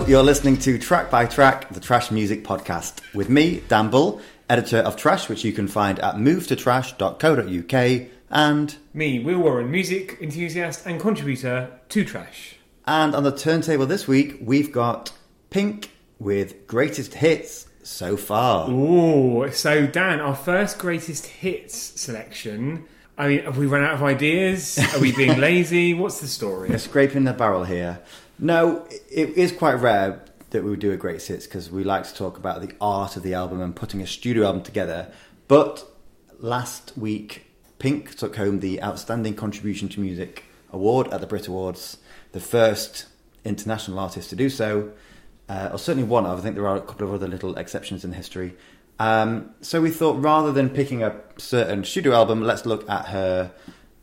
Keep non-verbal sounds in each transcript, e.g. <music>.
Hello, you're listening to Track by Track, the Trash Music Podcast, with me, Dan Bull, editor of Trash, which you can find at movetotrash.co.uk, and Me, Will Warren, music enthusiast and contributor to Trash. and on the turntable this week we've got Pink with greatest hits so far. Ooh, so Dan, our first greatest hits selection. I mean, have we run out of ideas? Are we being <laughs> lazy? What's the story? We're scraping the barrel here. No, it is quite rare that we would do a great sits because we like to talk about the art of the album and putting a studio album together. But last week, Pink took home the Outstanding Contribution to Music award at the Brit Awards, the first international artist to do so, uh, or certainly one of. I think there are a couple of other little exceptions in history. Um, so we thought rather than picking a certain studio album, let's look at her,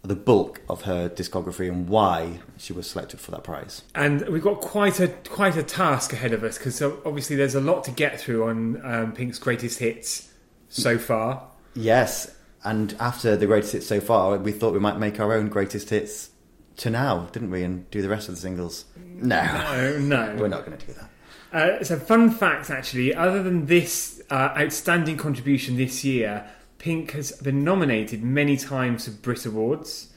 the bulk of her discography and why she was selected for that prize. And we've got quite a quite a task ahead of us because obviously there's a lot to get through on um, Pink's greatest hits so far. Yes, and after the greatest hits so far, we thought we might make our own greatest hits to now, didn't we? And do the rest of the singles. No, No, no, <laughs> we're not going to do that. Uh, so, fun fact actually, other than this uh, outstanding contribution this year, Pink has been nominated many times for Brit Awards,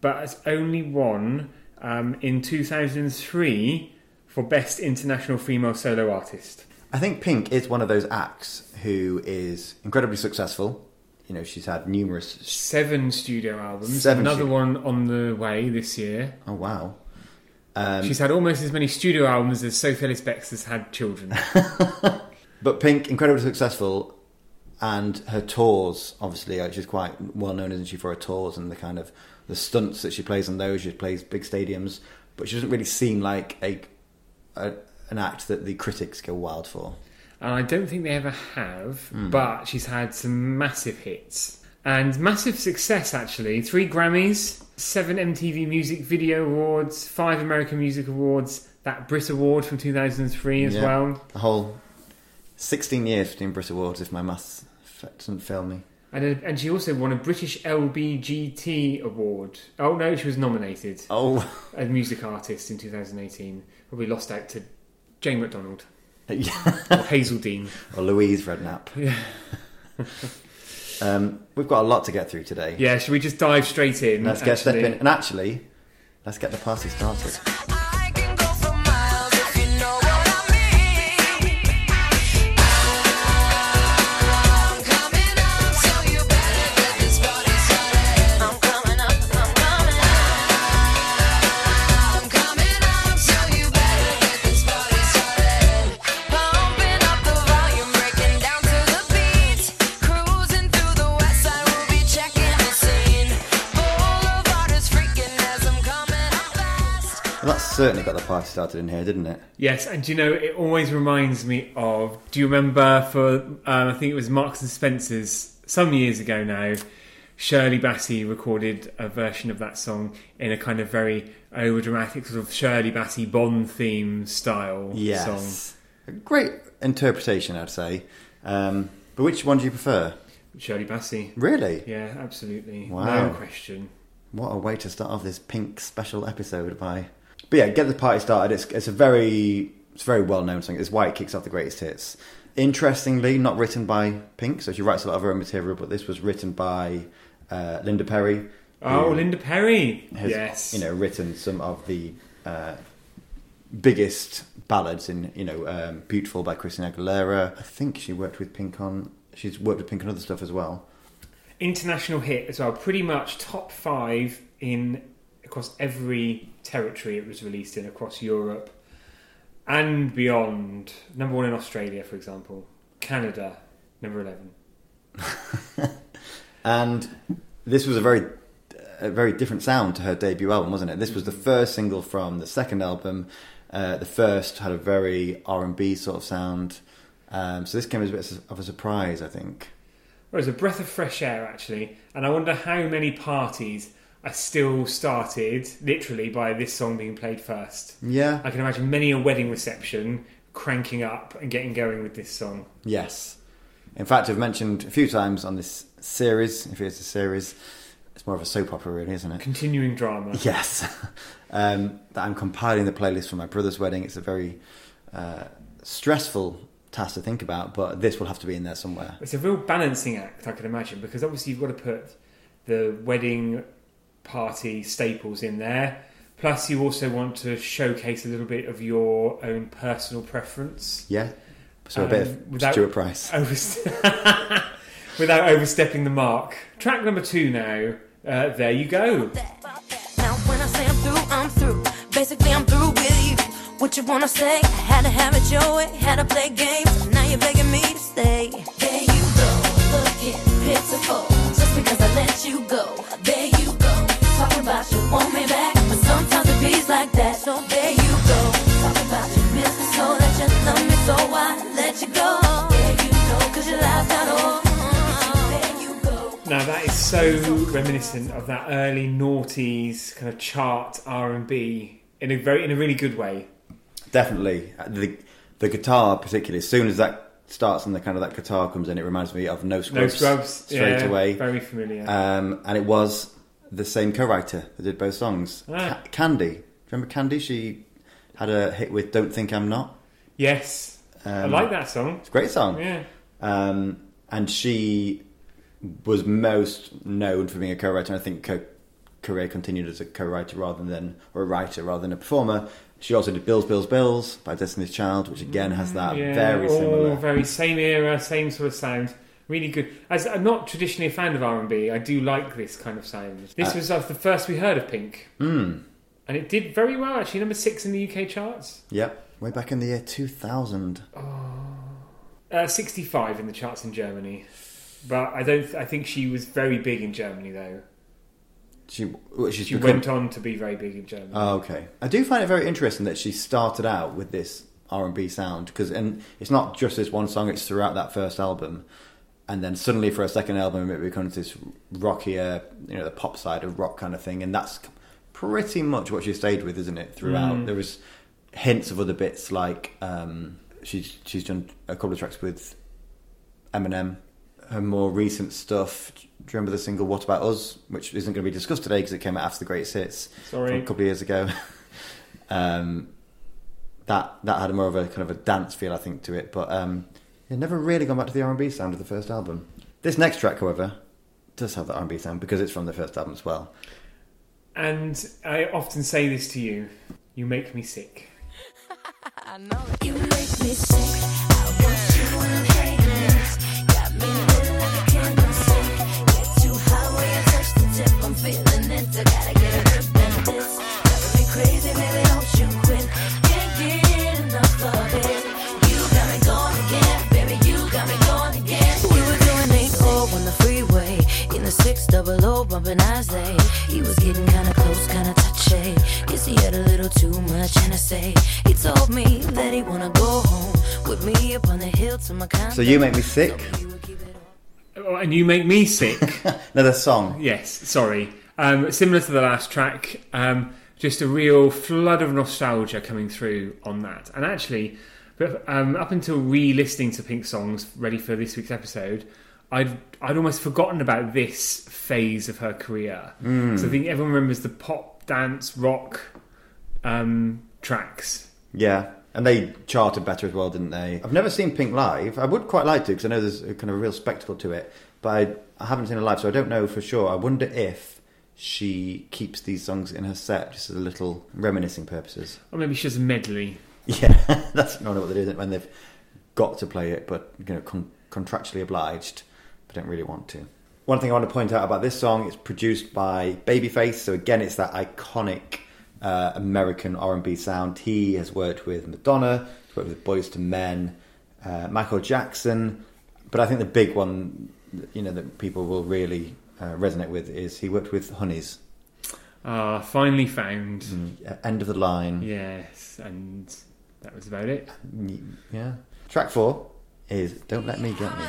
but has only won um, in 2003 for Best International Female Solo Artist. I think Pink is one of those acts who is incredibly successful. You know, she's had numerous. Seven studio albums, Seven another stu- one on the way this year. Oh wow! Um, She's had almost as many studio albums as Sophie Ellis Bex has had children. <laughs> But Pink, incredibly successful, and her tours, obviously, uh, she's quite well known, isn't she, for her tours and the kind of the stunts that she plays on those. She plays big stadiums, but she doesn't really seem like a, a an act that the critics go wild for. and I don't think they ever have, but she's had some massive hits and massive success actually. Three Grammys, seven MTV Music Video Awards, five American Music Awards, that Brit Award from 2003 as Yeah. well. The whole sixteen years between Brit Awards, if my maths doesn't fail me. And, uh, and she also won a British LBGT award. Oh no, she was nominated Oh, as music artist in 2018. Probably lost out to Jane McDonald yeah. <laughs> or Hazell Dean. or Louise Redknapp. <laughs> Yeah. Um, we've got a lot to get through today. Yeah, should we just dive straight in? Let's get step in, and actually, let's get the party started. Certainly got the party started in here, didn't it? Yes, and do you know, it always reminds me of. Do you remember for, um, I think it was Marks and Spencer's some years ago now, Shirley Bassey recorded a version of that song in a kind of very over dramatic sort of Shirley Bassey Bond theme style song. Yes. A great interpretation, I'd say. Um, but which one do you prefer? Shirley Bassey. Really? Yeah, absolutely. Wow. No question. What a way to start off this pink special episode by. But yeah, get the party started. It's it's a very it's very well known song. It's why it kicks off the greatest hits. Interestingly, not written by Pink, so she writes a lot of her own material. But this was written by uh, Linda Perry. Oh, Linda Perry. has yes. you know written some of the uh, biggest ballads in you know um, "Beautiful" by Christina Aguilera. I think she worked with Pink on. She's worked with Pink on other stuff as well. international hit as well. Pretty much top five in across every territory it was released in across Europe and beyond. Number one in Australia, for example. Canada, number eleven. <laughs> And this was a very, a very different sound to her debut album, wasn't it? This was the first single from the second album. Uh, the first had a very R and B sort of sound. Um, so this came as a bit of a surprise, I think. Well, it was a breath of fresh air, actually. And I wonder how many parties are still started, literally, by this song being played first. Yeah. I can imagine many a wedding reception cranking up and getting going with this song. Yes. In fact, I've mentioned a few times on this series, if it's a series, it's more of a soap opera, really, isn't it? Continuing drama. Yes. <laughs> um, that I'm compiling the playlist for my brother's wedding. It's a very uh, stressful task to think about, but this will have to be in there somewhere. It's a real balancing act, I can imagine, because obviously you've got to put the wedding party staples in there. Plus, you also want to showcase a little bit of your own personal preference Yeah. So a bit Um, of without- Stuart Price. <laughs> Overst- without overstepping the mark. Track number two now. Uh, there you go. Now when I say I'm through, I'm through. Basically, I'm through with you. What you wanna say? I had to have it your way, had to play games. Now you're begging me to stay. There you go, looking pitiful. Just because I let you go. There you go, talking about you want me back, but sometimes it beats like that. So there you go, talking about you miss me so that you love me, so I let you go. There you go, 'cause you laughed out all. There you go. Now that is so reminiscent of that early noughties kind of chart R and B in a very in a really good way. Definitely. The, the guitar, particularly, as soon as that starts and the kind of that guitar comes in, it reminds me of No Scrubs. No scrubs Straight yeah, away. Very familiar. Um, and it was the same co-writer that did both songs. Ah. Ca- Kandi. Do you remember Kandi? She had a hit with "Don't Think I'm Not." yes, I Um, like that song. It's a great song. Yeah. Um, and she was most known for being a co-writer. And I think her career continued as a co-writer rather than or a writer rather than a performer. She also did "Bills, Bills, Bills" by Destiny's Child, which again has that yeah, very similar. very same era, same sort of sound. Really good. As I'm not traditionally a fan of R and B, I do like this kind of sound. This Uh, was uh, the first we heard of Pink, Mm. and it did very well. Actually, number six in the UK charts. Yep, way back in the year 2000. Uh, 65 in the charts in Germany, but I don't. I think she was very big in Germany though. She, well, she's She become- went on to be very big in Germany. Oh, okay. I do find it very interesting that she started out with this R and B sound because, and it's not just this one song; it's throughout that first album, and then suddenly for a second album, it becomes this rockier, you know, the pop side of rock kind of thing, and that's pretty much what she stayed with, isn't it? Throughout, Mm. there was hints of other bits like um, she's she's done a couple of tracks with Eminem. Her more recent stuff. Do you remember the single "What About Us," which isn't going to be discussed today because it came out after the greatest hits Sorry. a couple of years ago. <laughs> um, that that had more of a kind of a dance feel, I think, to it. But um, it never really gone back to the R and B sound of the first album. This next track, however, does have the R and B sound because it's from the first album as well. And I often say this to you: you make me sick. <laughs> I know you make me sick. I want you in happiness. Got me lit like a candle stick. Get too high when you touch the tip. I'm feeling it. I gotta get a grip in this. Driving me crazy, baby. Double O, bumping Isaiah. He was getting kinda close, kinda touchy. Guess he had a little too much and I say. He told me that he wanna go home with me up on the hill to my condo. So you make me sick. He would keep it all. Oh, and you make me sick. <laughs> Another song. yes, sorry. Um, similar to the last track, um, just a real flood of nostalgia coming through on that. And actually, um, up until re-listening to Pink songs, ready for this week's episode, I'd I'd almost forgotten about this phase of her career. So I think everyone remembers the pop, dance, rock um, tracks. Yeah, and they charted better as well, didn't they? I've never seen Pink live. I would quite like to because I know there's a kind of a real spectacle to it, but I, I haven't seen her live, so I don't know for sure. I wonder if she keeps these songs in her set just as a little reminiscing purposes. Or maybe she does a medley. Yeah, <laughs> that's not what they do when they've got to play it, but you know, con- contractually obliged, don't really want to. One thing I want to point out about this song, it's produced by Babyface, so again, it's that iconic uh, American R&B sound. He has worked with Madonna, he's worked with Boyz II Men, uh, Michael Jackson, but I think the big one, you know, that people will really uh, resonate with is he worked with Honeyz, Ah, finally found. uh, End of the Line. Yes, and that was about it. Yeah. Track four is Don't Let Me Get I'm Me.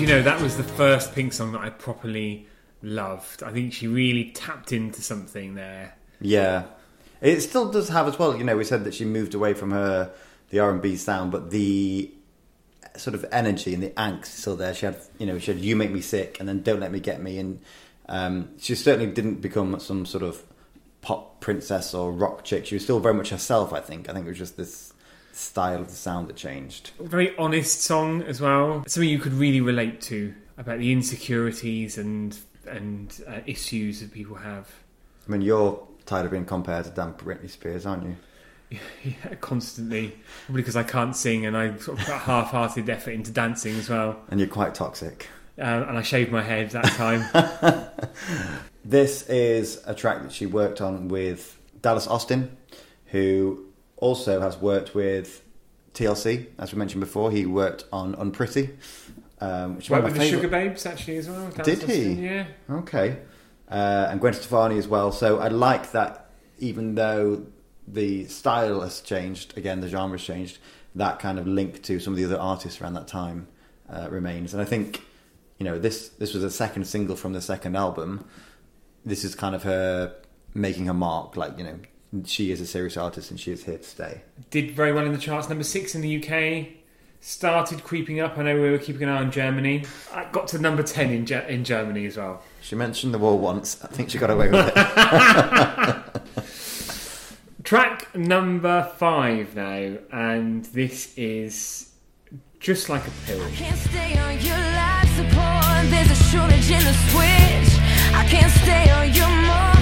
Do you know that was the first Pink song that I properly loved? I think she really tapped into something there. Yeah, it still does have as well. You know, we said that she moved away from her the R and B sound, but the sort of energy and the angst is still there. She had, you know, she had "You Make Me Sick" and then "Don't Let Me Get Me," and um, she certainly didn't become some sort of pop princess or rock chick. She was still very much herself. I think. I think it was just this style of the sound that changed. Very honest song as well. Something you could really relate to about the insecurities and and uh, issues that people have. I mean, you're tired of being compared to damn Britney Spears, aren't you? <laughs> Yeah, constantly. Probably because I can't sing and I sort of put half-hearted effort into dancing as well. And you're quite toxic. Uh, and I shaved my head that time. <laughs> <laughs> This is a track that she worked on with Dallas Austin, who also has worked with TLC, as we mentioned before. He worked on Unpretty. Um, which is one Worked with my the Sugar Babes actually as well. Did he? Austin, Yeah. Okay. Uh, and Gwen Stefani as well. So I like that even though the style has changed, again, the genre has changed, that kind of link to some of the other artists around that time uh, remains. And I think, you know, this, this was a second single from the second album. This is kind of her making her mark. Like, you know, she is a serious artist and she is here to stay. Did very well in the charts. Number six in the UK. Started creeping up. I know we were keeping an eye on Germany. I got to number ten in Ge- in Germany as well. She mentioned the war once. I think she got away with it. <laughs> <laughs> Track number five now, and this is just like a pill. Can't stay on your life support. There's a shortage in the switch. I can't stay on your morphine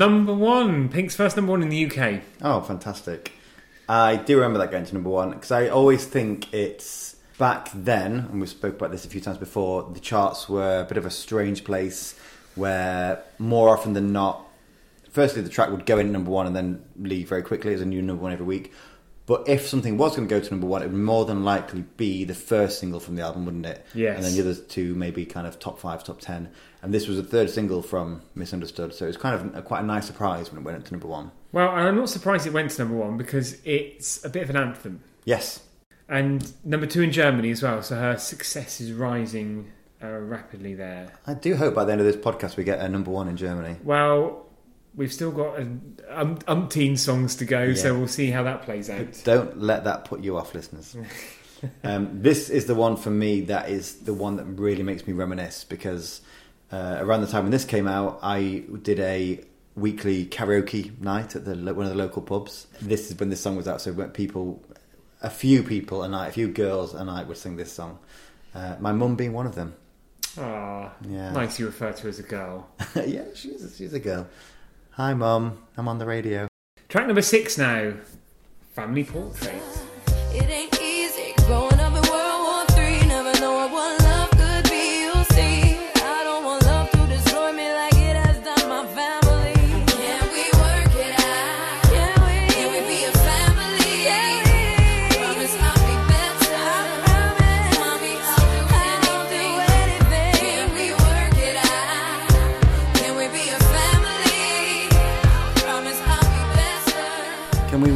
number one. Pink's first number one in the UK. Oh, fantastic. I do remember that going to number one because I always think it's back then, and we spoke about this a few times before, the charts were a bit of a strange place where more often than not, firstly, the track would go in at number one and then leave very quickly as a new number one every week. But if something was going to go to number one, it would more than likely be the first single from the album, wouldn't it? Yes. And then the other two maybe kind of top five, top ten. And this was the third single from M!ssundaztood, so it was kind of a, quite a nice surprise when it went to number one. Well, I'm not surprised it went to number one because it's a bit of an anthem. Yes, And number two in Germany as well, so her success is rising uh, rapidly there. I do hope by the end of this podcast we get a number one in Germany. Well, we've still got an um, umpteen songs to go, so we'll see how that plays out. Don't let that put you off, listeners. <laughs> um, this is the one for me that is the one that really makes me reminisce because uh, around the time when this came out, I did a weekly karaoke night at the one of the local pubs. This is when this song was out, so people, a few people a night, a few girls a night would sing this song. Uh, my mum being one of them. Ah, Yeah. nice you refer to her as a girl. <laughs> yeah, she's she's a girl. Hi, mum. I'm on the radio. Track number six now, Family Portrait.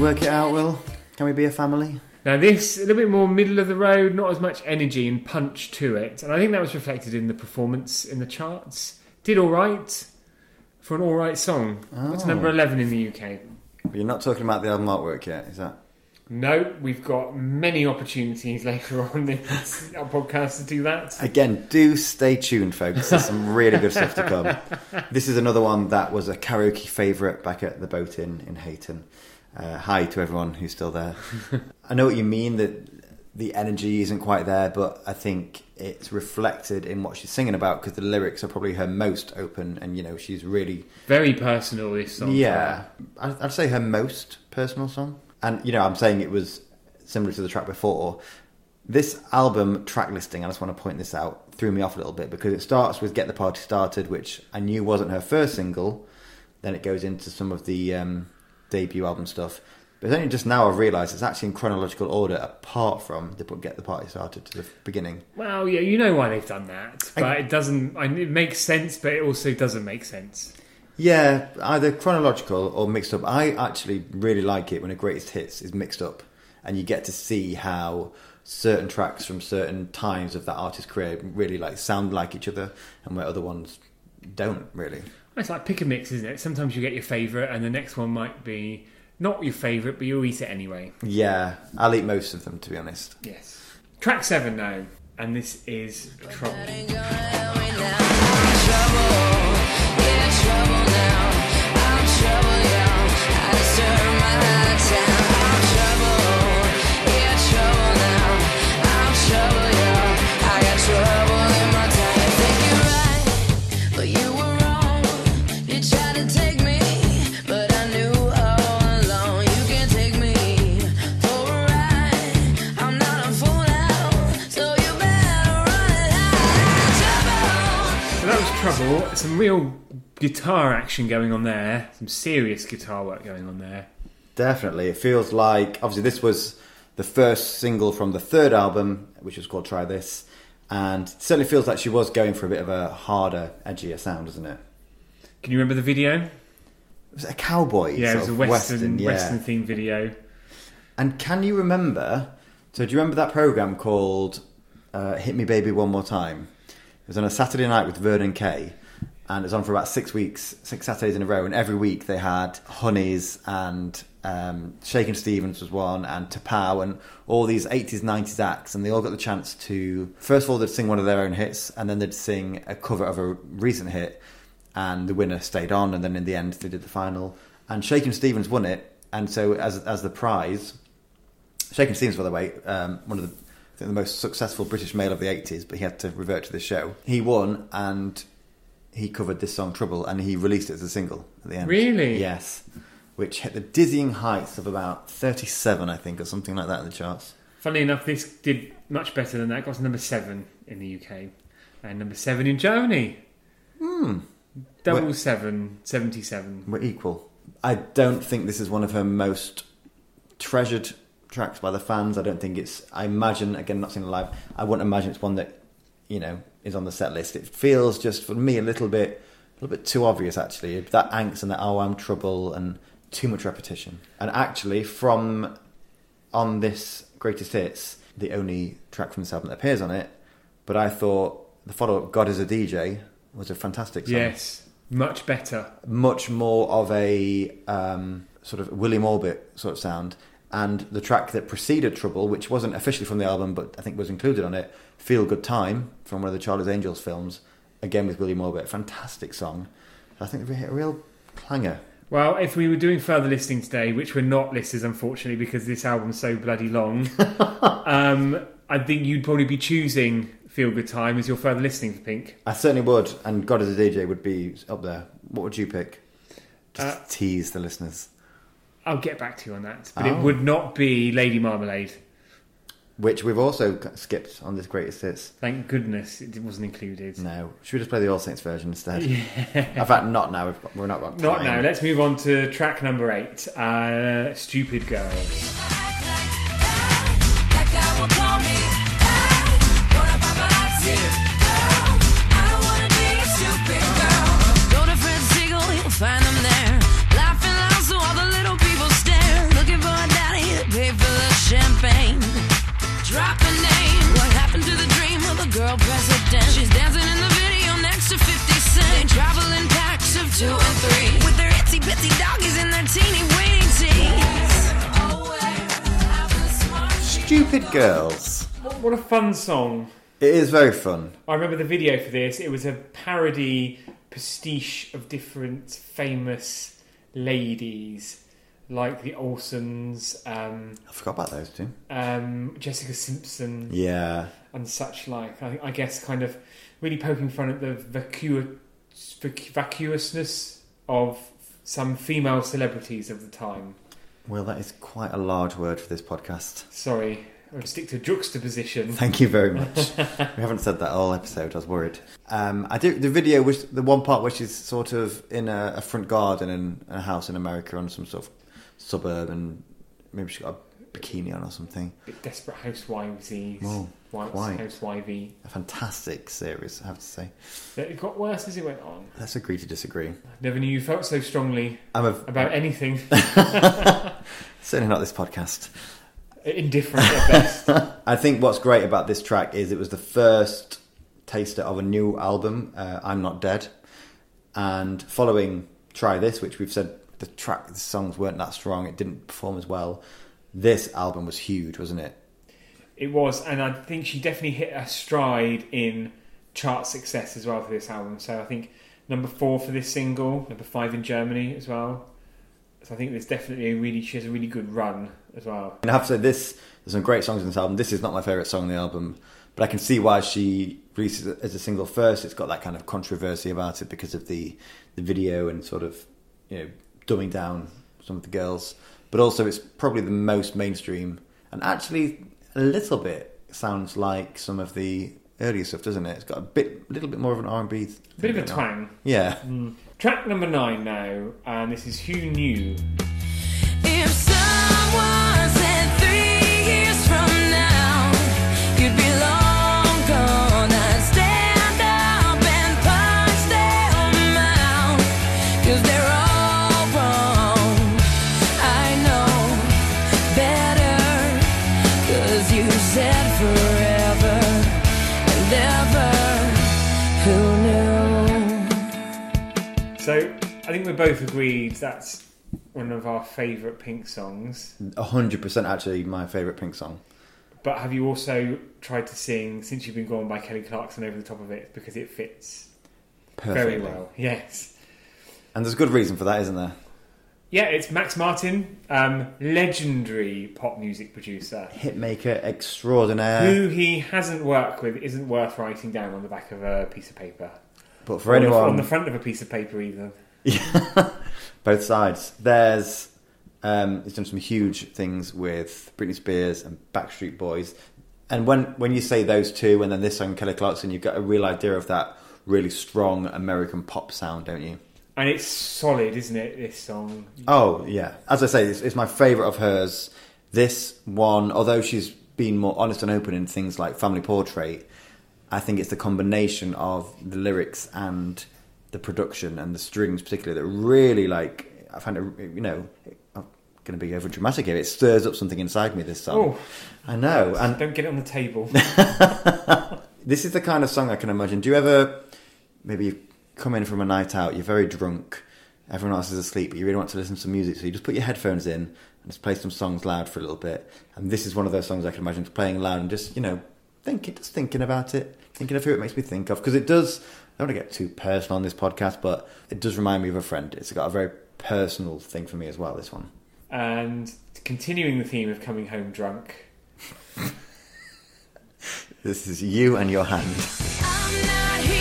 Work it out, Will? Can we be a family? Now, this, a little bit more middle of the road, not as much energy and punch to it. And I think that was reflected in the performance in the charts. Did all right for an all right song. That's Oh. number 11 in the UK. But you're not talking about the album artwork yet, is that? No, we've got many opportunities <laughs> later on in this our podcast to do that. Again, do stay tuned, folks. There's some really good stuff to come. <laughs> This is another one that was a karaoke favourite back at the boat in in Hayton. Uh, hi to everyone who's still there. <laughs> I know what you mean that the energy isn't quite there, but I think it's reflected in what she's singing about because the lyrics are probably her most open, and you know she's really Very personal, this song. yeah. I'd I'd say her most personal song, and you know I'm saying it was similar to the track before. This album track listing, I just want to point this out, threw me off a little bit because it starts with "Get the Party Started," which I knew wasn't her first single. Then it goes into some of the um, debut album stuff. But it's only just now I've realised it's actually in chronological order, apart from they put "Get the Party Started" to the beginning. Well, yeah, you know why they've done that, but I- it doesn't. It makes sense, but it also doesn't make sense. Yeah, either chronological or mixed up. I actually really like it when a greatest hits is mixed up, and you get to see how certain tracks from certain times of that artist's career really like sound like each other, and where other ones don't really. It's like pick a mix, isn't it? Sometimes you get your favourite, and the next one might be not your favourite, but you'll eat it anyway. Yeah, I'll eat most of them to be honest. Yes. Track seven now, and this is Trouble. Trouble. So that was Trouble. Some real guitar action going on there. Some serious guitar work going on there. Definitely, it feels like obviously this was the first single from the third album, which was called "Try This," and it certainly feels like she was going for a bit of a harder, edgier sound, doesn't it? Can you remember the video? It was it a cowboy? Yeah, it was a of western yeah. western themed video. And can you remember? So, do you remember that program called uh, "Hit Me, Baby, One More Time"? It was on a Saturday night with Vernon Kay, and it was on for about six weeks, six Saturdays in a row. And every week they had Honeyz and um, Shakin' Stevens was one, and T'Pau, and all these eighties, nineties acts, and they all got the chance to first of all they'd sing one of their own hits, and then they'd sing a cover of a recent hit, and the winner stayed on, and then in the end they did the final, and Shakin' Stevens won it, and so as as the prize. Shakin' Stevens, by the way, um, one of the, the most successful British male of the 80s, but he had to revert to this show. He won and he covered this song Trouble and he released it as a single at the end. Really? Yes. Which hit the dizzying heights of about 37, I think, or something like that in the charts. Funnily enough, this did much better than that. It got to number seven in the UK and number seven in Germany. Hmm. Double Wait. seven, 77. We're equal. I don't think this is one of her most treasured tracks by the fans. I don't think it's. I imagine again, not seeing it live. I wouldn't imagine it's one that you know is on the set list. It feels just for me a little bit, a little bit too obvious actually. That angst and that oh I'm trouble and too much repetition. And actually, from on this greatest hits, the only track from this album that appears on it. But I thought the follow up, "God is a DJ," was a fantastic song Yes, much better. much more of a um, sort of William Orbit sort of sound. And the track that preceded Trouble, which wasn't officially from the album, but I think was included on it, Feel Good Time, from one of the Charlie's Angels films, again with William Orbit. Fantastic song. I think it hit a real clanger. Well, if we were doing further listening today, which we're not listeners, unfortunately, because this album's so bloody long, <laughs> um, I think you'd probably be choosing Feel Good Time as your further listening for Pink. I certainly would, and God as a DJ would be up there. What would you pick? Just Uh, tease the listeners. I'll get back to you on that. But Oh. it would not be Lady Marmalade. Which we've also skipped on this greatest hits. Thank goodness it wasn't included. No. Should we just play the All Saints version instead? <laughs> In fact, not now. We've got- We're not got Not now. Let's move on to track number eight uh, Stupid Girls. Girls. What a fun song. It is very fun. I remember the video for this. It was a parody pastiche of different famous ladies, like the Olsens, um, I forgot about those two. um, Jessica Simpson, Yeah. and such like. I, I guess kind of really poking fun at the vacu- vacu- vacuousness of some female celebrities of the time. Well, that is quite a large word for this podcast. Sorry, Stick to juxtaposition. Thank you very much. <laughs> we haven't said that all episode. I was worried. Um, I do the video, which the one part which is sort of in a, a front garden in a house in America on some sort of suburb, and maybe she got a bikini on or something. bit desperate housewivesy. Oh, quite. housewivey. A fantastic series, I have to say. It got worse as it went on. Let's agree to disagree. Never knew you felt so strongly I'm a, about anything. <laughs> <laughs> certainly not this podcast. Indifferent at best. <laughs> I think what's great about this track is it was the first taster of a new album, uh, I'm Not Dead. And following Try This, which we've said the track, the songs weren't that strong, it didn't perform as well. This album was huge, wasn't it? It was, and I think she definitely hit a stride in chart success as well for this album. So I think number four for this single, number five in Germany as well. So I think there's definitely a really she has a really good run as well. And I have to say, this there's some great songs in this album. This is not my favourite song on the album, but I can see why she released it as a single first. It's got that kind of controversy about it because of the the video and sort of you know dumbing down some of the girls, but also it's probably the most mainstream and actually a little bit sounds like some of the earlier stuff, doesn't it? It's got a bit, a little bit more of an R and B, Bit of a twang. Yeah, mm. Track number nine now, and this is Who Knew. Forever and ever. Who knew? So I think we both agreed that's one of our favourite Pink songs. hundred percent. Actually, my favourite Pink song. But have you also tried to sing "Since You've Been Gone" by Kelly Clarkson over the top of it because it fits Perfectly. very well? Yes. and there's a good reason for that, isn't there? Yeah, it's Max Martin, um, legendary pop music producer. Hitmaker extraordinaire. Who he hasn't worked with isn't worth writing down on the back of a piece of paper. But for Or on the- anyone on the front of a piece of paper, either. <laughs> both sides. There's um, he's done some huge things with Britney Spears and Backstreet Boys, and when when you say those two, and then this song Kelly Clarkson, you've got a real idea of that really strong American pop sound, don't you? And it's solid, isn't it? This song. Oh yeah, as I say, it's, it's my favourite of hers. This one, although she's been more honest and open in things like Family Portrait, I think it's the combination of the lyrics and the production and the strings, particularly, that really like. I find it, you know, I'm going to be over dramatic here. It stirs up something inside me. This song, Oh, I know, and don't get it on the table. <laughs> this is the kind of song I can imagine. Do you ever maybe come in from a night out, you're very drunk, everyone else is asleep, but you really want to listen to some music, so you just put your headphones in and just play some songs loud for a little bit. And this is one of those songs I can imagine playing loud and just, you know, thinking, just thinking about it, thinking of who it makes me think of. Because it does, I don't want to get too personal on this podcast, but it does remind me of a friend. It's got a very personal thing for me as well, this one. and continuing the theme of coming home drunk. <laughs> This is you and your hand.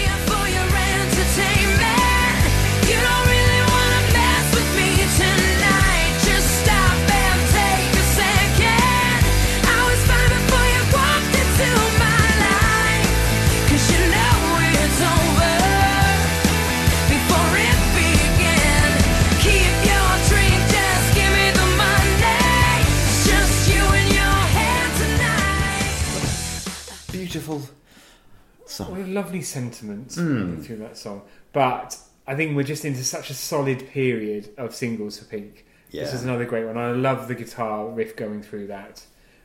Beautiful What a lovely sentiment Hmm. through that song. But I think we're just into such a solid period of singles for Pink. This is another great one. I love the guitar riff going through that.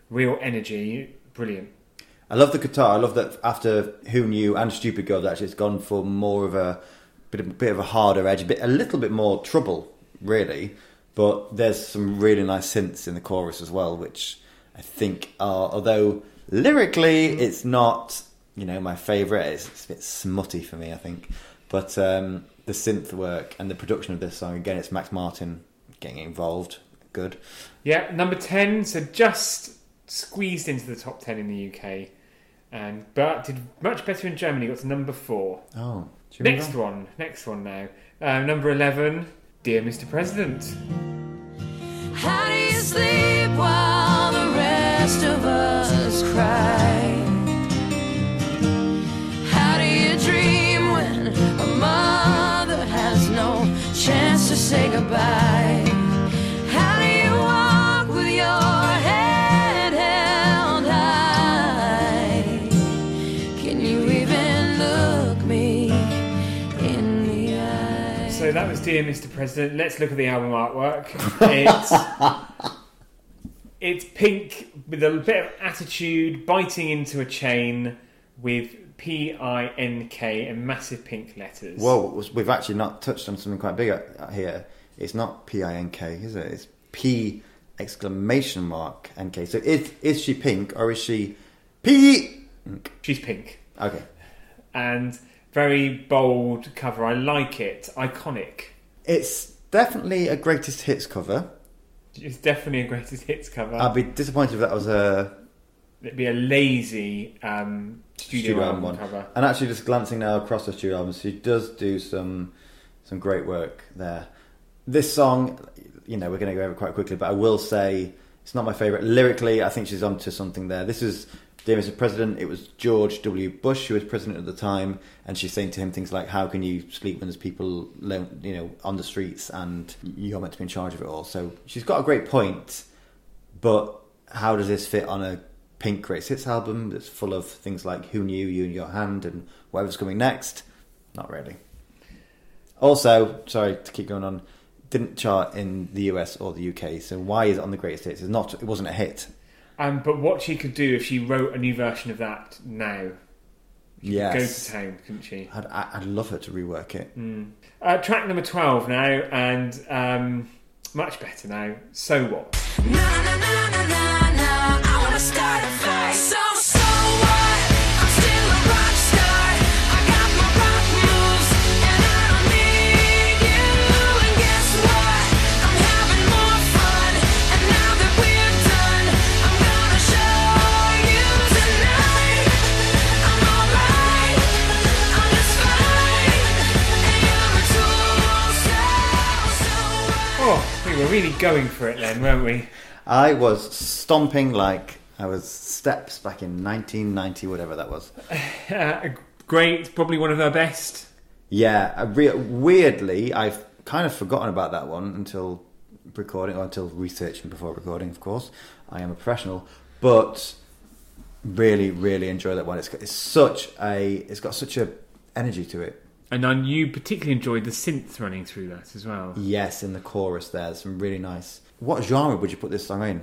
Real energy, brilliant. I love the guitar. I love that after Who Knew and Stupid Girls, actually, it's gone for more of a bit of, bit of a harder edge, a bit, a little bit more trouble, really. But there's some really nice synths in the chorus as well, which I think are, although lyrically it's not, you know, my favourite. It's, it's a bit smutty for me, I think. But um, the synth work and the production of this song, again, it's Max Martin getting involved. Good. Yeah, number 10, so just squeezed into the top 10 in the UK. And but did much better in Germany, got to number 4. Oh, do you Next remember? one, next one now. Uh, number 11, Dear Mr. President. How do you sleep while the rest of us say goodbye. How do you walk with your head held high? Can you even look me in the eye? So that was Dear Mr. President. Let's look at the album artwork. <laughs> It's, it's pink with a bit of attitude, biting into a chain with P I N K and massive pink letters. Whoa, we've actually not touched on something quite big here. It's not P I N K, is it? It's P exclamation mark N K. So is is she pink or is she P? She's pink Okay. and very bold cover. I like it. Iconic. It's definitely a greatest hits cover. It's definitely a greatest hits cover. I'd be disappointed if that was a It'd be a lazy um, studio, studio album album one. cover. And actually, just glancing now across the studio albums, she does do some some great work there. This song, you know, we're going to go over it quite quickly, but I will say it's not my favourite lyrically. I think she's onto something there. This is Dear Mr. President. It was George W. Bush who was president at the time, and she's saying to him things like, "How can you sleep when there's people, you know, on the streets, and you're meant to be in charge of it all?" So she's got a great point, but how does this fit on a Pink Greatest Hits album that's full of things like Who Knew You in Your Hand and whatever's coming next? Not really. Also, sorry to keep going on, didn't chart in the US or the UK, so why is it on the Greatest Hits? It's not, it wasn't a hit. Um, but what she could do if she wrote a new version of that now, Yes. go to town, couldn't she? I'd, I- I'd love her to rework it. Uh, track number 12 now, and um, much better now. So what? Na na na were really going for it then, weren't we? I was stomping like I was steps back in 1990, whatever that was. <laughs> Uh, great, probably one of her best. Yeah, re- weirdly, I've kind of forgotten about that one until recording, or until researching before recording. Of course, I am a professional, but really, really enjoy that one. It's, got- it's such a, it's got such a energy to it. And I you particularly enjoyed the synth running through that as well. Yes, in the chorus, there's some really nice. What genre would you put this song in?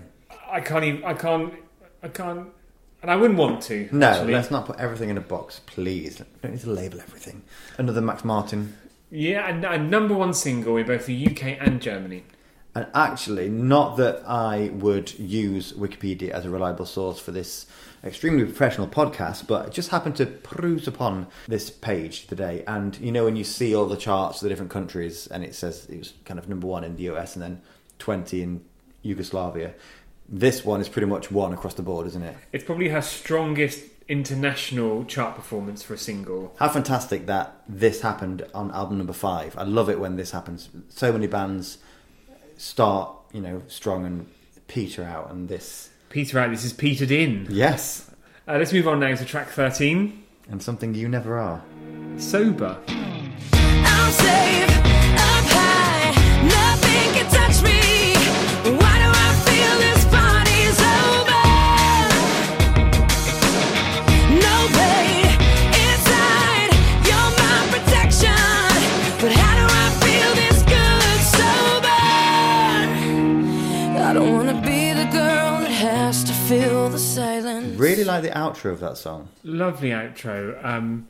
I can't even. I can't. I can't. And I wouldn't want to. No, actually. let's not put everything in a box, please. We don't need to label everything. Another Max Martin. Yeah, and a number one single in both the UK and Germany. And actually, not that I would use Wikipedia as a reliable source for this extremely professional podcast, but I just happened to peruse upon this page today. And you know, when you see all the charts of the different countries, and it says it was kind of number one in the US and then 20 in Yugoslavia, this one is pretty much one across the board, isn't it? It's probably her strongest international chart performance for a single. How fantastic that this happened on album number five. I love it when this happens. So many bands start, you know, strong and peter out, and this, Peter out. This is petered in. yes, Uh, let's move on now to track thirteen. and something you never are. Sober. Like the outro of that song. Lovely outro. Um,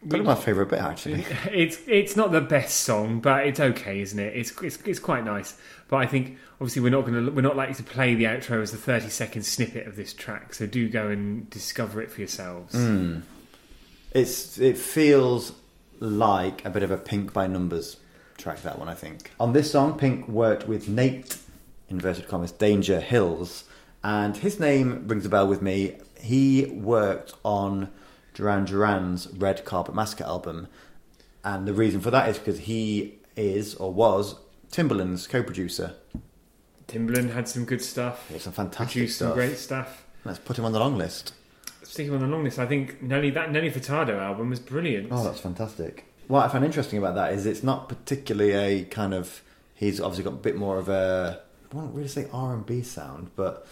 Probably my favourite bit, actually. <laughs> it's it's not the best song, but it's okay, isn't it? It's it's, it's quite nice. But I think obviously we're not going to we're not likely to play the outro as the thirty second snippet of this track. So do go and discover it for yourselves. It's it feels like a bit of a Pink by Numbers track. That one, I think. On this song, Pink worked with Nate inverted commas Danja Hills, and his name rings a bell with me. He worked on Duran Duran's Red Carpet Massacre album, and the reason for that is because he is or was Timbaland's co-producer. Timberland had some good stuff. It's some fantastic Produced some stuff. great stuff. Let's put him on the long list. Sticking on the long list, I think Nelly that Nelly Furtado album was brilliant. Oh, that's fantastic. What I find interesting about that is it's not particularly a kind of. He's obviously got a bit more of a. I won't really say R and B sound, but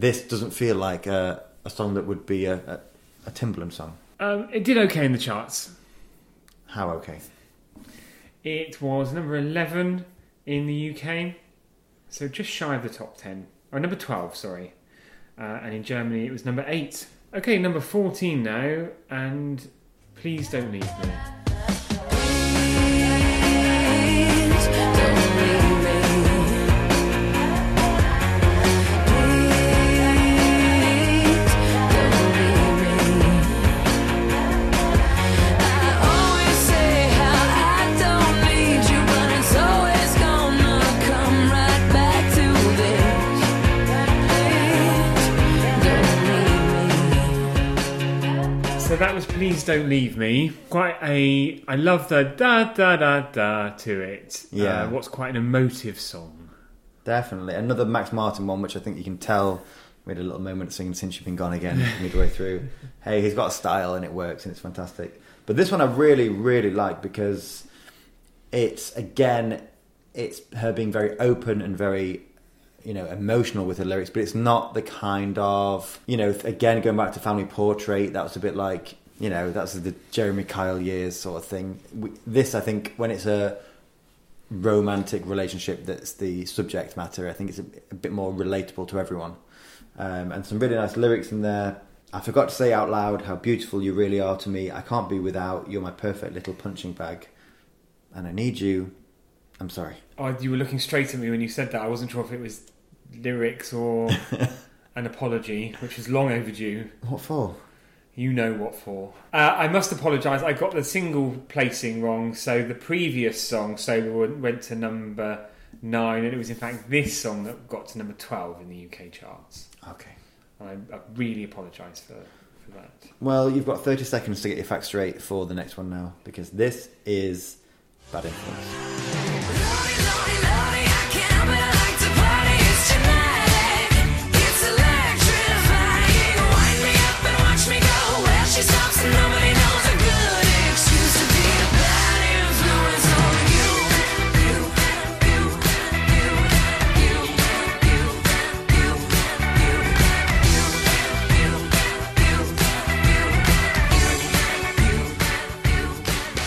this doesn't feel like a, a song that would be a, a, a Timbaland song. Um, it did okay in the charts. How okay? It was number 11 in the UK, so just shy of the top 10. Or number 12, sorry. Uh, and in Germany, it was number 8. Okay, number 14 now, and Please Don't Leave Me. So that was Please Don't Leave Me. Quite a. I love the da da da da to it. Yeah. Uh, what's quite an emotive song. Definitely. Another Max Martin one, which I think you can tell we had a little moment singing Since You've Been Gone Again <laughs> midway through. Hey, he's got a style and it works and it's fantastic. But this one I really, really like because it's, again, it's her being very open and very, you know, emotional with the lyrics, but it's not the kind of, you know, again, going back to Family Portrait, that was a bit like, you know, that's the Jeremy Kyle years sort of thing. We, this, I think, when it's a romantic relationship that's the subject matter. I think it's a, a bit more relatable to everyone. Um, and some really nice lyrics in there. I forgot to say out loud how beautiful you really are to me. I can't be without. You. You're my perfect little punching bag. And I need you. I'm sorry. Oh, you were looking straight at me when you said that. I wasn't sure if it was lyrics or <laughs> an apology, which is long overdue. What for? You know what for. Uh, I must apologise. I got the single placing wrong. So the previous song, Sober, went to number nine, and it was in fact this song that got to number twelve in the UK charts. Okay. I, I really apologise for, for that. Well, you've got 30 seconds to get your facts straight for the next one now, because this is Bad Influence.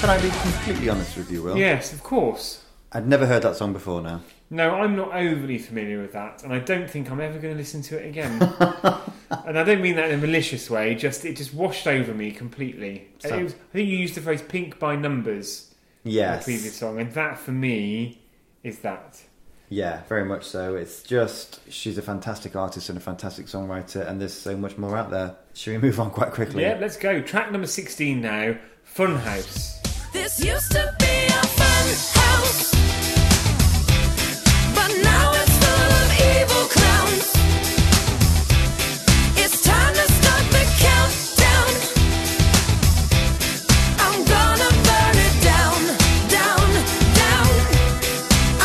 Can I be completely honest with you, Will? Yes, of course. I'd never heard that song before now. No, I'm not overly familiar with that, and I don't think I'm ever going to listen to it again. <laughs> and I don't mean that in a malicious way. Just it just washed over me completely. Uh, so- It was- I think you used the phrase "pink by numbers" in the Yes. previous song, and that for me is that. Yeah, very much so. It's just she's a fantastic artist and a fantastic songwriter, and there's so much more out there. Should we move on quite quickly? Yeah, let's go. Track number sixteen now. Funhouse. This used to be a fun house, but now it's full of evil clowns. It's time to start the countdown. I'm gonna burn it down, down, down.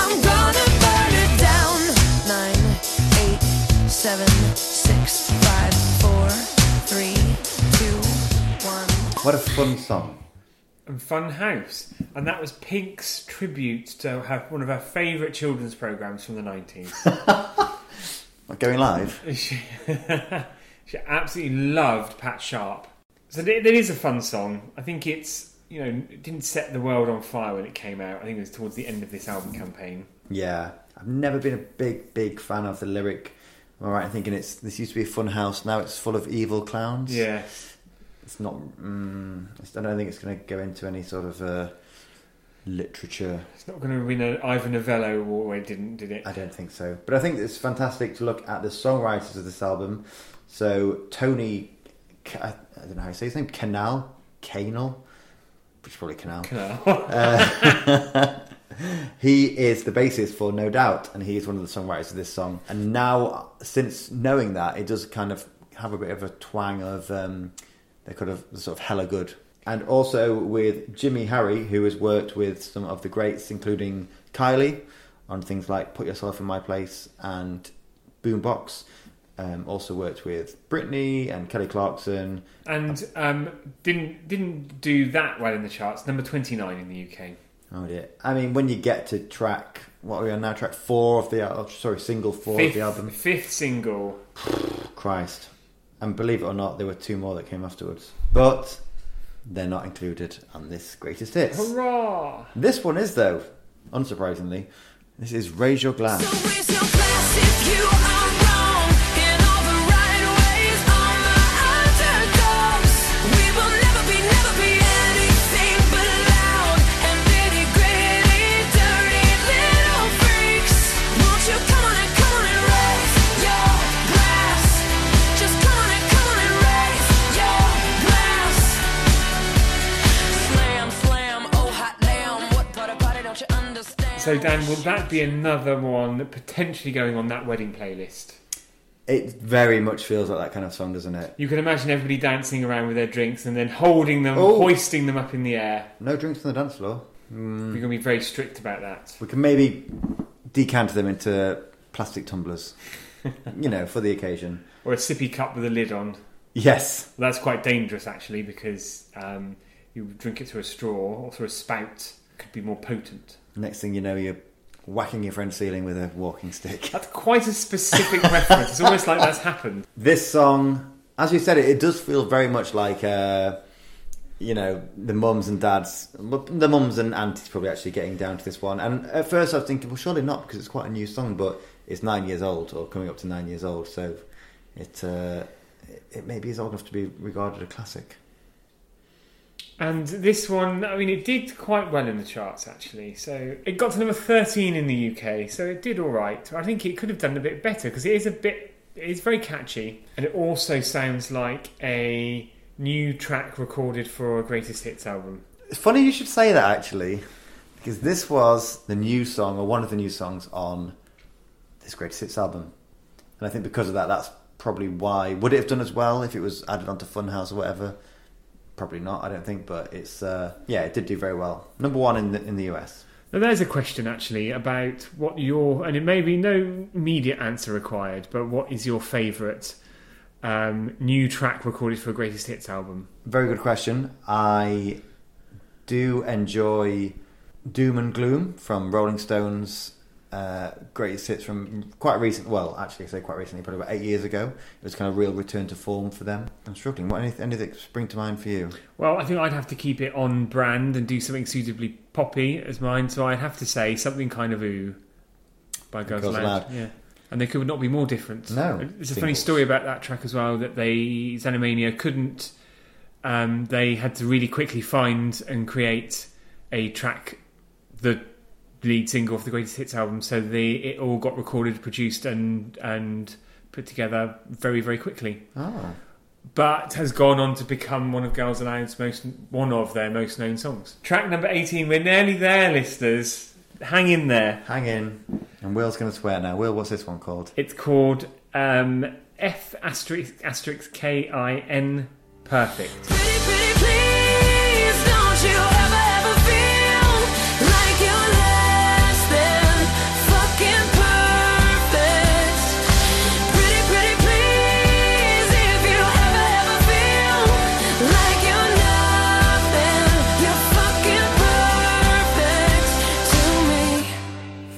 I'm gonna burn it down. Nine, eight, seven, six, five, four, three, two, one. What a fun song. And Fun House, and that was Pink's tribute to her, one of her favourite children's programs from the nineties. <laughs> Like going live. <laughs> she, she absolutely loved Pat Sharp. So it, it is a fun song. I think it's you know it didn't set the world on fire when it came out. I think it was towards the end of this album campaign. Yeah, I've never been a big, big fan of the lyric. All right, I'm thinking it's this used to be a fun house. Now it's full of evil clowns. Yeah, it's not. Mm, I don't think it's going to go into any sort of uh, literature. it's not going to win an Ivor Novello award. It didn't, did it? I don't think so. But I think it's fantastic to look at the songwriters of this album. So Tony, I don't know how you say his name, Kanal, Kanal, which is probably Kanal. Kanal. <laughs> uh, <laughs> he is the bassist for No Doubt, and he is one of the songwriters of this song. And now, since knowing that, it does kind of have a bit of a twang of um, they're kind of sort of hella good. And also with Jimmy Harry, who has worked with some of the greats, including Kylie, on things like Put Yourself in My Place and Boombox. Um, also worked with Britney and Kelly Clarkson. and um, didn't didn't do that well in the charts. Number twenty nine in the UK. Oh dear! I mean, when you get to track, what are we on now? Track four of the sorry, single four of the album. fifth single. <sighs> Christ! And believe it or not, there were two more that came afterwards. But they're not included on this greatest hits. Hurrah! This one is though, unsurprisingly. This is Raise Your Glass. So So, Dan, will that be another one potentially going on that wedding playlist? It very much feels like that kind of song, doesn't it? You can imagine everybody dancing around with their drinks and then holding them, Oh. hoisting them up in the air. No drinks on the dance floor. We're going to be very strict about that. We can maybe decant them into plastic tumblers, <laughs> you know, for the occasion. Or a sippy cup with a lid on. Yes. That's quite dangerous, actually, because um, you drink it through a straw or through a spout. Could be more potent. Next thing you know, you're whacking your friend's ceiling with a walking stick. <laughs> That's quite a specific reference. It's almost like that's happened. This song, as you said, it, it does feel very much like, uh, you know, the mums and dads, the mums and aunties probably actually getting down to this one. And at first I was thinking, well, surely not because it's quite a new song, but it's nine years old or coming up to nine years old, so it uh, it, it maybe is old enough to be regarded a classic. And this one, I mean, it did quite well in the charts actually. So it got to number 13 in the UK, so it did all right. I think it could have done a bit better because it is a bit, it is very catchy, and it also sounds like a new track recorded for a greatest hits album. It's funny you should say that actually, because this was the new song or one of the new songs on this greatest hits album, and I think because of that, that's probably why. Would it have done as well if it was added onto Funhouse or whatever? Probably not. I don't think, but it's uh, yeah, it did do very well. Number one in the in the US. Now, there's a question actually about what your, and it may be no immediate answer required, but what is your favourite um, new track recorded for a greatest hits album? Very good question. I do enjoy Doom and Gloom from Rolling Stones. Uh, greatest hits from quite recent. Well, actually, I say quite recently, probably about eight years ago. It was kind of real return to form for them. I'm struggling. What any, anything spring to mind for you? Well, I think I'd have to keep it on brand and do something suitably poppy as mine. So I'd have to say something kind of ooh by Girls, Girls. Yeah, and they could not be more different. No, there's a funny story about that track as well. That they Xenomania couldn't. Um, they had to really quickly find and create a track, the lead single of the greatest hits album. So they it all got recorded, produced, and and put together very very quickly Oh, but has gone on to become one of Girls Aloud's most one of their most known songs. Track number eighteen, we're nearly there, listeners. Hang in there. hang in. And Will's going to swear now. Will, what's this one called? It's called um, F asterisk asterisk K I N Perfect. Pretty, pretty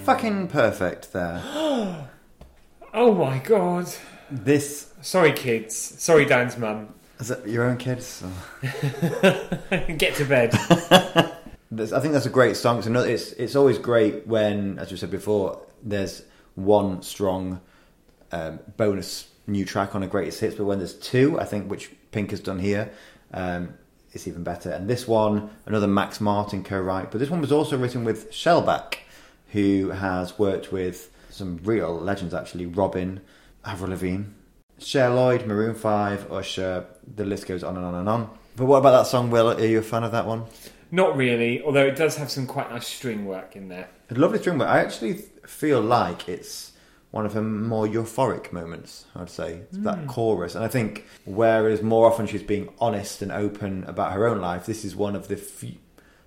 Fucking perfect there. <gasps> Oh my god. this Sorry, kids. Sorry, Dan's mum. is it your own kids? <laughs> Or- Get to bed. <laughs> There's- I think that's a great song. It's, another, it's it's always great when, as we said before, there's one strong um, bonus new track on a greatest hits, but when there's two, I think which Pink has done here, um, it's even better. And this one, another Max Martin co-write, but this one was also written with Shellback, who has worked with some real legends actually, Robyn, Avril Lavigne, Cher Lloyd, Maroon Five, Usher. The list goes on and on and on. But what about that song, Will? Are you a fan of that one? Not really, although it does have some quite nice string work in there. A lovely string, work. I actually feel like it's one of her more euphoric moments. I'd say It's that hmm. chorus, and I think whereas more often she's being honest and open about her own life, this is one of the few,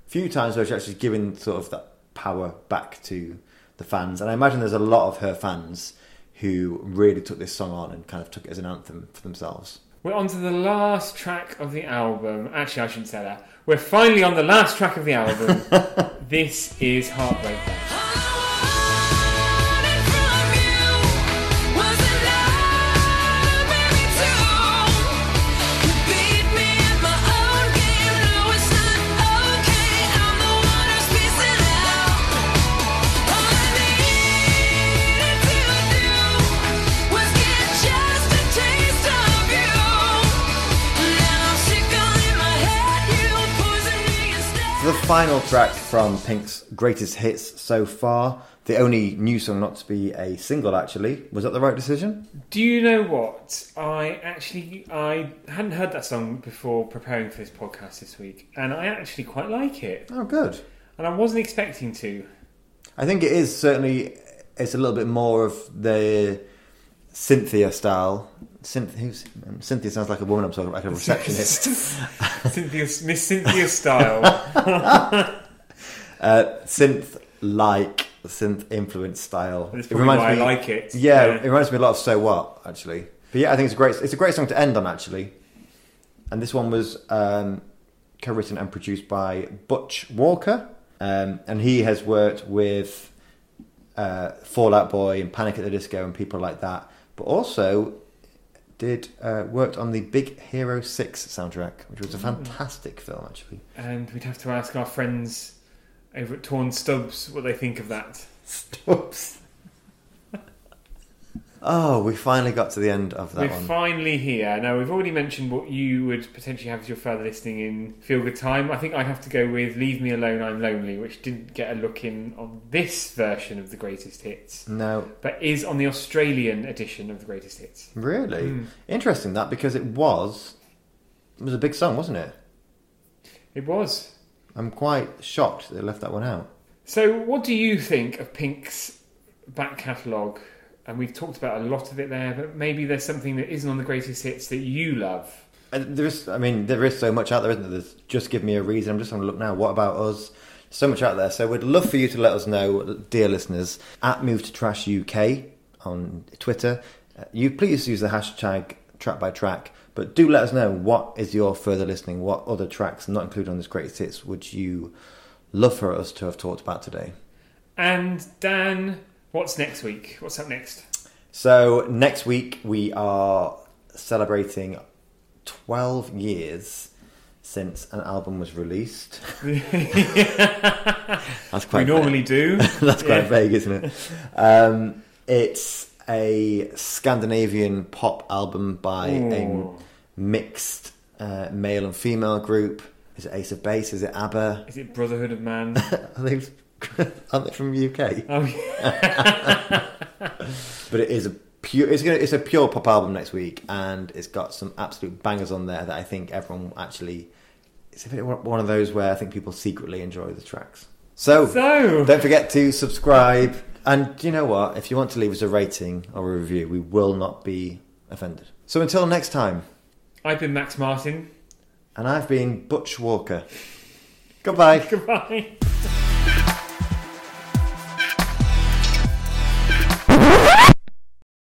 few times where she's actually given sort of that power back to the fans. And I imagine there's a lot of her fans who really took this song on and kind of took it as an anthem for themselves. We're on to the last track of the album. Actually, I shouldn't say that. We're finally on the last track of the album. <laughs> this is Heartbreak. Final track from Pink's greatest hits so far. The only new song not to be a single, actually. Was that the right decision? Do you know what? I actually I hadn't heard that song before preparing for this podcast this week, and I actually quite like it. Oh, good. And I wasn't expecting to. I think it is certainly. It's a little bit more of the Cynthia style. Cynthia, who's, um, Cynthia sounds like a woman I'm talking about, like a receptionist. <laughs> Cynthia, Miss Cynthia style. <laughs> uh, synth like, synth influence style. It reminds why I like it. Yeah, Yeah. it reminds me a lot of So What, actually. But yeah, I think it's a great. It's a great song to end on, actually. And this one was um, co-written and produced by Butch Walker, um, and he has worked with uh, Fall Out Boy and Panic at the Disco and people like that. But also did uh, worked on the Big Hero Six soundtrack, which was a fantastic film, actually. and we'd have to ask our friends over at Torn Stubbs what they think of that. <laughs> Stops. Oh, we finally got to the end of that We're one. finally here. Now, we've already mentioned what you would potentially have as your further listening in Feel Good Time. I think I'd have to go with Leave Me Alone, I'm Lonely, which didn't get a look in on this version of the greatest hits, no, but is on the Australian edition of the greatest hits. really Mm. interesting that because it was it was a big song, wasn't it? It was. I'm quite shocked they left that one out. So, what do you think of Pink's back catalogue? And we've talked about a lot of it there, but maybe there's something that isn't on the greatest hits that you love. And there is, I mean, there is so much out there, isn't there? There's just give me a reason. I'm just having a look now. What about us? So much out there. So we'd love for you to let us know, dear listeners, at Move to Trash UK on Twitter. Uh, you please use the hashtag track by track, but do let us know what is your further listening. What other tracks, not included on this greatest hits, would you love for us to have talked about today? And Dan, what's next week? What's up next? So next week we are celebrating 12 years since an album was released. <laughs> That's quite. we normally do. <laughs> That's quite Yeah. vague, isn't it? Um, it's a Scandinavian pop album by a mixed uh, male and female group. Is it Ace of Base? Is it ABBA? Is it Brotherhood of Man? <laughs> Are they, <laughs> aren't they from the UK? <laughs> Oh, yeah. <laughs> But it is a pure. It's gonna. It's a pure pop album next week, and it's got some absolute bangers on there that I think everyone actually. It's a bit one of those where I think people secretly enjoy the tracks. So, So, don't forget to subscribe, and do you know what? If you want to leave us a rating or a review, we will not be offended. So until next time, I've been Max Martin. and I've been Butch Walker. Goodbye. Goodbye.